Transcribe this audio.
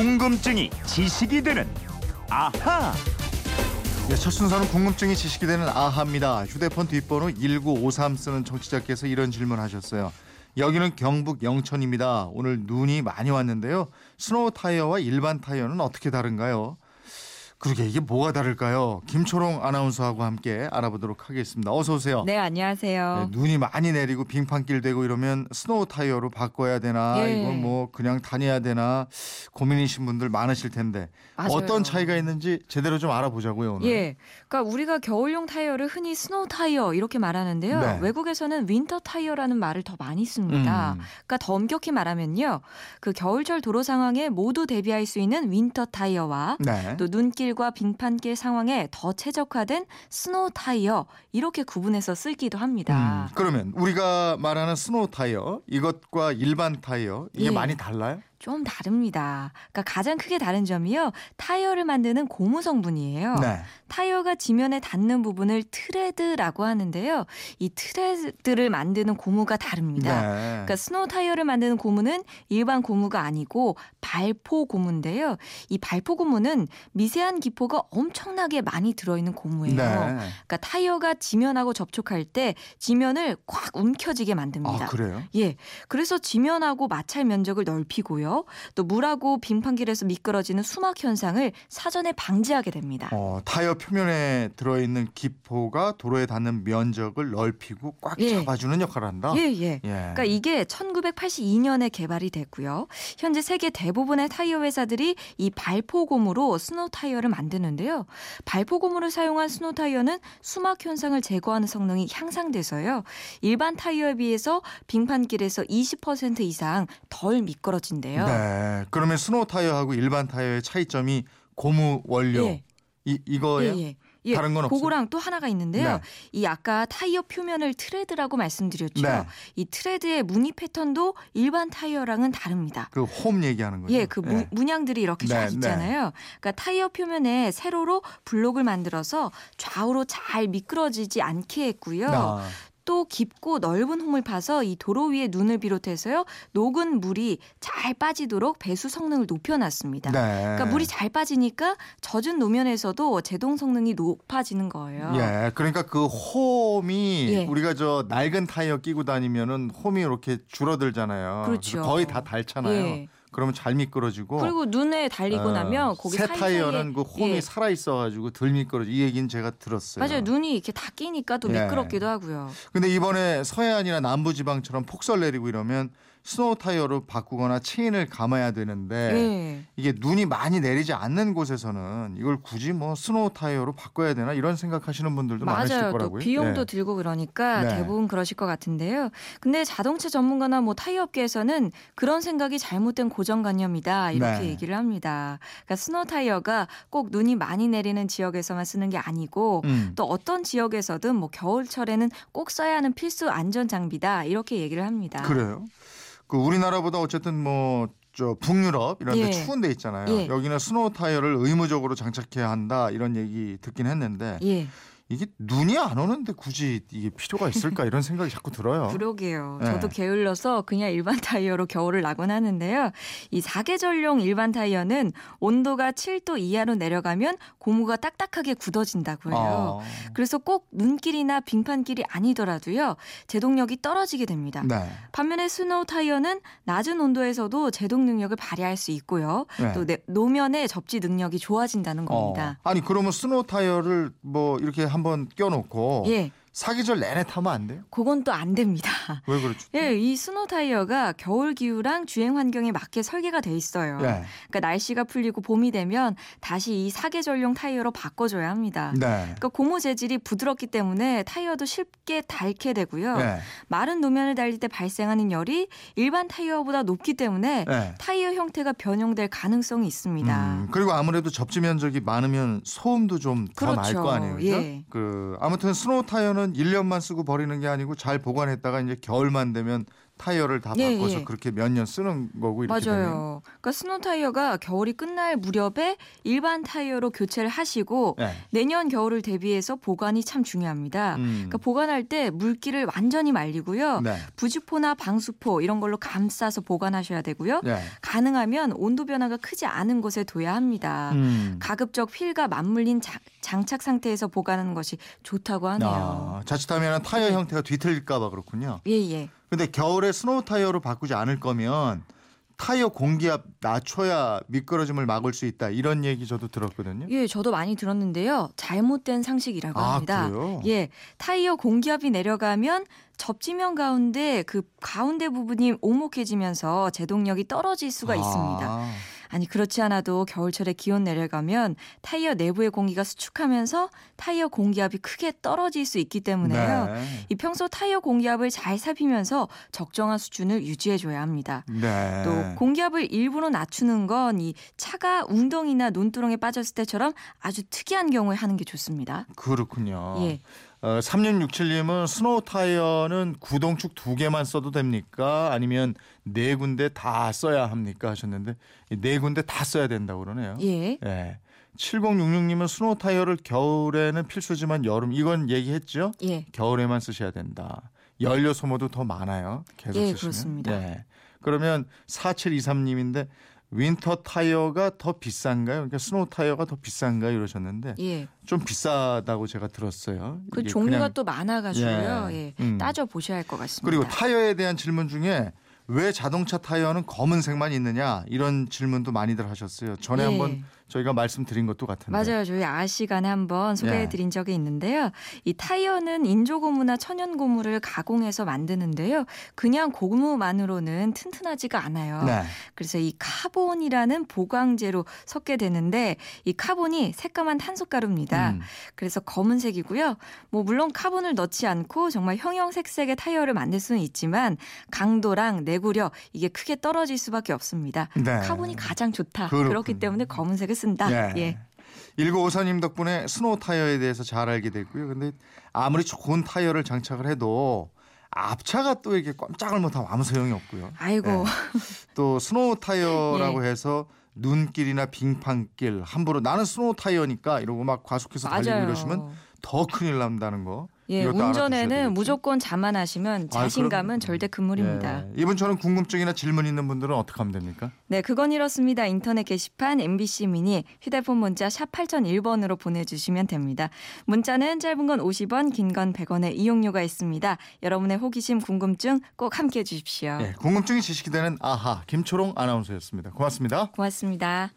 궁금증이 지식이 되는 아하. 네, 첫 순서는 궁금증이 지식이 되는 아하입니다. 휴대폰 뒷번호 1953 쓰는 청취자께서 이런 질문하셨어요. 여기는 경북 영천입니다. 오늘 눈이 많이 왔는데요. 스노우 타이어와 일반 타이어는 어떻게 다른가요? 그러게 이게 뭐가 다를까요? 김초롱 아나운서하고 함께 알아보도록 하겠습니다. 어서 오세요. 네, 안녕하세요. 네, 눈이 많이 내리고 빙판길 되고 이러면 스노우 타이어로 바꿔야 되나 예. 이건 뭐 그냥 다녀야 되나 고민이신 분들 많으실 텐데 맞아요. 어떤 차이가 있는지 제대로 좀 알아보자고요 오늘. 예. 그러니까 우리가 겨울용 타이어를 흔히 스노우 타이어 이렇게 말하는데요. 네. 외국에서는 winter 타이어라는 말을 더 많이 씁니다. 음. 그러니까 더 엄격히 말하면요. 그 겨울철 도로 상황에 모두 대비할 수 있는 winter 타이어와 네. 또 눈길 과 빙판길 상황에 더 최적화된 스노우 타이어 이렇게 구분해서 쓰기도 합니다. 음, 그러면 우리가 말하는 스노우 타이어 이것과 일반 타이어 이게 예. 많이 달라요? 좀 다릅니다. 그러니까 가장 크게 다른 점이요. 타이어를 만드는 고무 성분이에요. 네. 타이어가 지면에 닿는 부분을 트레드라고 하는데요. 이 트레드를 만드는 고무가 다릅니다. 네. 그러니까 스노우 타이어를 만드는 고무는 일반 고무가 아니고 발포 고무인데요. 이 발포 고무는 미세한 기포가 엄청나게 많이 들어있는 고무예요. 네. 그러니까 타이어가 지면하고 접촉할 때 지면을 꽉 움켜쥐게 만듭니다. 아 그래요? 예. 그래서 지면하고 마찰 면적을 넓히고요. 또 물하고 빙판길에서 미끄러지는 수막 현상을 사전에 방지하게 됩니다. 어, 타이어 표면에 들어있는 기포가 도로에 닿는 면적을 넓히고 꽉 예. 잡아주는 역할을 한다. 예, 예. 예. 그러니까 이게 1982년에 개발이 됐고요. 현재 세계 대부분의 타이어 회사들이 이 발포 고무로 스노우 타이어를 만드는데요. 발포 고무를 사용한 스노우 타이어는 수막 현상을 제거하는 성능이 향상돼서요. 일반 타이어에 비해서 빙판길에서 20% 이상 덜 미끄러진대요. 네. 그러면 스노우 타이어하고 일반 타이어의 차이점이 고무 원료 예. 이 이거예요? 예, 예. 예, 다른 건 없어요? 그거랑 또 하나가 있는데요. 네. 이 아까 타이어 표면을 트레드라고 말씀드렸죠. 네. 이 트레드의 무늬 패턴도 일반 타이어랑은 다릅니다. 그 홈 얘기하는 거죠? 예, 그 무, 문양들이 이렇게 네, 쫙 네. 있잖아요. 그러니까 타이어 표면에 세로로 블록을 만들어서 좌우로 잘 미끄러지지 않게 했고요. 아, 또 깊고 넓은 홈을 파서 이 도로 위에 눈을 비롯해서요 녹은 물이 잘 빠지도록 배수 성능을 높여놨습니다. 네. 그러니까 물이 잘 빠지니까 젖은 노면에서도 제동 성능이 높아지는 거예요. 예, 그러니까 그 홈이 예. 우리가 저 낡은 타이어 끼고 다니면은 홈이 이렇게 줄어들잖아요. 그렇죠. 거의 다 닳잖아요. 예. 그러면 잘 미끄러지고. 그리고 눈에 달리고 어, 나면 거기 새 타이어는 그 홈이 예. 살아 있어가지고 덜 미끄러지. 이 얘기는 제가 들었어요. 맞아요. 눈이 이렇게 다 끼니까 또 예. 미끄럽기도 하고요. 근데 이번에 서해안이나 남부지방처럼 폭설 내리고 이러면 스노우 타이어로 바꾸거나 체인을 감아야 되는데 예. 이게 눈이 많이 내리지 않는 곳에서는 이걸 굳이 뭐 스노우 타이어로 바꿔야 되나 이런 생각하시는 분들도 많으실 맞아요. 또 거라고요. 비용도 예. 들고 그러니까 네. 대부분 그러실 것 같은데요. 근데 자동차 전문가나 뭐 타이어 업계에서는 그런 생각이 잘못된 고정관념이다 이렇게 네. 얘기를 합니다. 그러니까 스노우 타이어가 꼭 눈이 많이 내리는 지역에서만 쓰는 게 아니고 음. 또 어떤 지역에서든 뭐 겨울철에는 꼭 써야 하는 필수 안전 장비다 이렇게 얘기를 합니다. 그래요. 그 우리나라보다 어쨌든 뭐 저 북유럽 이런 데 예. 추운 데 있잖아요. 예. 여기는 스노우 타이어를 의무적으로 장착해야 한다 이런 얘기 듣긴 했는데 예, 이게 눈이 안 오는데 굳이 이게 필요가 있을까 이런 생각이 자꾸 들어요. 그러게요. 네. 저도 게을러서 그냥 일반 타이어로 겨울을 나곤 하는데요. 이 사계절용 일반 타이어는 온도가 7도 이하로 내려가면 고무가 딱딱하게 굳어진다고 해요. 아, 그래서 꼭 눈길이나 빙판길이 아니더라도요. 제동력이 떨어지게 됩니다. 네. 반면에 스노우 타이어는 낮은 온도에서도 제동 능력을 발휘할 수 있고요. 네. 또 내- 노면의 접지 능력이 좋아진다는 겁니다. 어. 아니 그러면 스노우 타이어를 뭐 이렇게 한번 껴놓고 예, 사계절 내내 타면 안 돼요? 그건 또 안 됩니다. 왜 그렇죠? 예, 이 스노우 타이어가 겨울 기후랑 주행 환경에 맞게 설계가 돼 있어요. 예. 그러니까 날씨가 풀리고 봄이 되면 다시 이 사계절용 타이어로 바꿔줘야 합니다. 네. 그러니까 고무 재질이 부드럽기 때문에 타이어도 쉽게 닳게 되고요. 네. 마른 노면을 달릴 때 발생하는 열이 일반 타이어보다 높기 때문에 네. 타이어 형태가 변형될 가능성이 있습니다. 음, 그리고 아무래도 접지 면적이 많으면 소음도 좀 더 날 그렇죠. 거 아니에요. 그죠? 예. 그 아무튼 스노우 타이어는 1년만 쓰고 버리는 게 아니고 잘 보관했다가 이제 겨울만 되면 타이어를 다 예, 바꿔서 예. 그렇게 몇 년 쓰는 거고 이렇게. 맞아요. 그러니까 스노 타이어가 겨울이 끝날 무렵에 일반 타이어로 교체를 하시고 네. 내년 겨울을 대비해서 보관이 참 중요합니다. 음. 그러니까 보관할 때 물기를 완전히 말리고요. 네. 부직포나 방수포 이런 걸로 감싸서 보관하셔야 되고요. 네. 가능하면 온도 변화가 크지 않은 곳에 둬야 합니다. 음. 가급적 휠과 맞물린 자- 장착 상태에서 보관하는 것이 좋다고 하네요. 아, 자칫하면 타이어 형태가 뒤틀릴까봐 그렇군요. 예, 예. 근데 겨울에 스노우 타이어로 바꾸지 않을 거면 타이어 공기압 낮춰야 미끄러짐을 막을 수 있다 이런 얘기 저도 들었거든요. 예, 저도 많이 들었는데요. 잘못된 상식이라고 아, 합니다. 그래요? 예, 타이어 공기압이 내려가면 접지면 가운데 그 가운데 부분이 오목해지면서 제동력이 떨어질 수가 있습니다. 아, 아니 그렇지 않아도 겨울철에 기온 내려가면 타이어 내부의 공기가 수축하면서 타이어 공기압이 크게 떨어질 수 있기 때문에요. 네. 이 평소 타이어 공기압을 잘 살피면서 적정한 수준을 유지해 줘야 합니다. 네. 또 공기압을 일부러 낮추는 건 이 차가 웅덩이나 논두렁에 빠졌을 때처럼 아주 특이한 경우에 하는 게 좋습니다. 그렇군요. 예. 어, 3667님은 스노우 타이어는 구동축 두 개만 써도 됩니까? 아니면 네 군데 다 써야 합니까? 하셨는데 이 네 군데 다 써야 된다고 그러네요. 예. 예. 7066님은 스노우 타이어를 겨울에는 필수지만 여름 이건 얘기했죠? 예. 겨울에만 쓰셔야 된다. 연료 소모도 더 많아요. 계속 예, 쓰시면. 그렇습니다. 네. 그러면 4723님인데 윈터 타이어가 더 비싼가요? 그러니까 스노우 타이어가 더 비싼가요? 이러셨는데 예. 좀 비싸다고 제가 들었어요. 그 종류가 그냥- 또 많아가지고요. 예. 예. 음. 따져 보셔야 할 것 같습니다. 그리고 타이어에 대한 질문 중에 왜 자동차 타이어는 검은색만 있느냐 이런 질문도 많이들 하셨어요. 전에 예. 한번 저희가 말씀드린 것도 같은데. 맞아요. 저희 아 시간에 한번 소개해 네. 드린 적이 있는데요. 이 타이어는 인조 고무나 천연 고무를 가공해서 만드는데요. 그냥 고무만으로는 튼튼하지가 않아요. 네. 그래서 이 카본이라는 보강제로 섞게 되는데 이 카본이 새까만 탄소가루입니다. 음. 그래서 검은색이고요. 뭐 물론 카본을 넣지 않고 정말 형형색색의 타이어를 만들 수는 있지만 강도랑 내구력 이게 크게 떨어질 수밖에 없습니다. 네. 카본이 가장 좋다. 그렇군요. 그렇기 때문에 검은색을 쓴다. 예. 예. 1954님 덕분에 스노우 타이어에 대해서 잘 알게 됐고요. 근데 아무리 좋은 타이어를 장착을 해도 앞차가 또 이렇게 꼼짝을 못하면 아무 소용이 없고요. 아이고. 예. 또 스노우 타이어라고 예. 해서 눈길이나 빙판길 함부로 나는 스노우 타이어니까 이러고 막 과속해서 달리고 맞아요. 이러시면 더 큰일 난다는 거. 예, 운전에는. 무조건 자만하시면 아, 자신감은 그럼- 절대 금물입니다. 예. 이분처럼 궁금증이나 질문 있는 분들은 어떻게 하면 됩니까? 네, 그건 이렇습니다. 인터넷 게시판 MBC 미니 휴대폰 문자 샵 8001번으로 보내주시면 됩니다. 문자는 짧은 건 50원, 긴 건 100원의 이용료가 있습니다. 여러분의 호기심, 궁금증 꼭 함께해 주십시오. 예, 궁금증이 지식이 되는 아하 김초롱 아나운서였습니다. 고맙습니다. 고맙습니다.